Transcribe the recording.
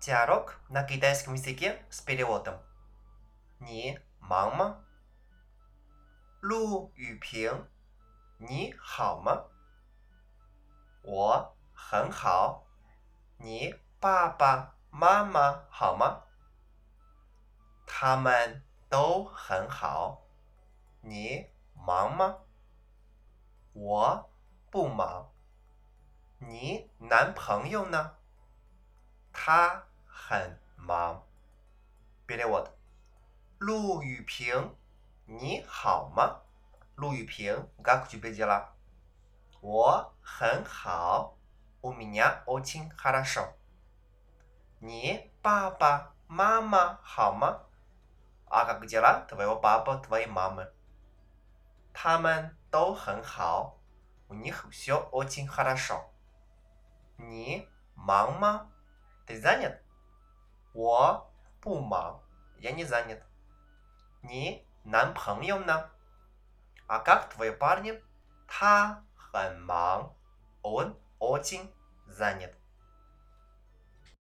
Диалог на китайском языке с переводом. 你忙吗？陆雨萍，你好吗？我很好。你爸爸妈妈好吗？他们都很好。你忙吗？我不忙。你男朋友呢？他 很忙。Перевод. 陆雨萍，你好吗？陆雨萍，как у тебя дела？我很好，у меня очень хорошо。你爸爸妈妈好吗？А как дела твоего папы, твоей мамы？他们都很好，у них все очень хорошо。你忙吗？Ты занят？ 我不忙，я не занят。你男朋友呢？А как твои парни？他很忙，он очень занят。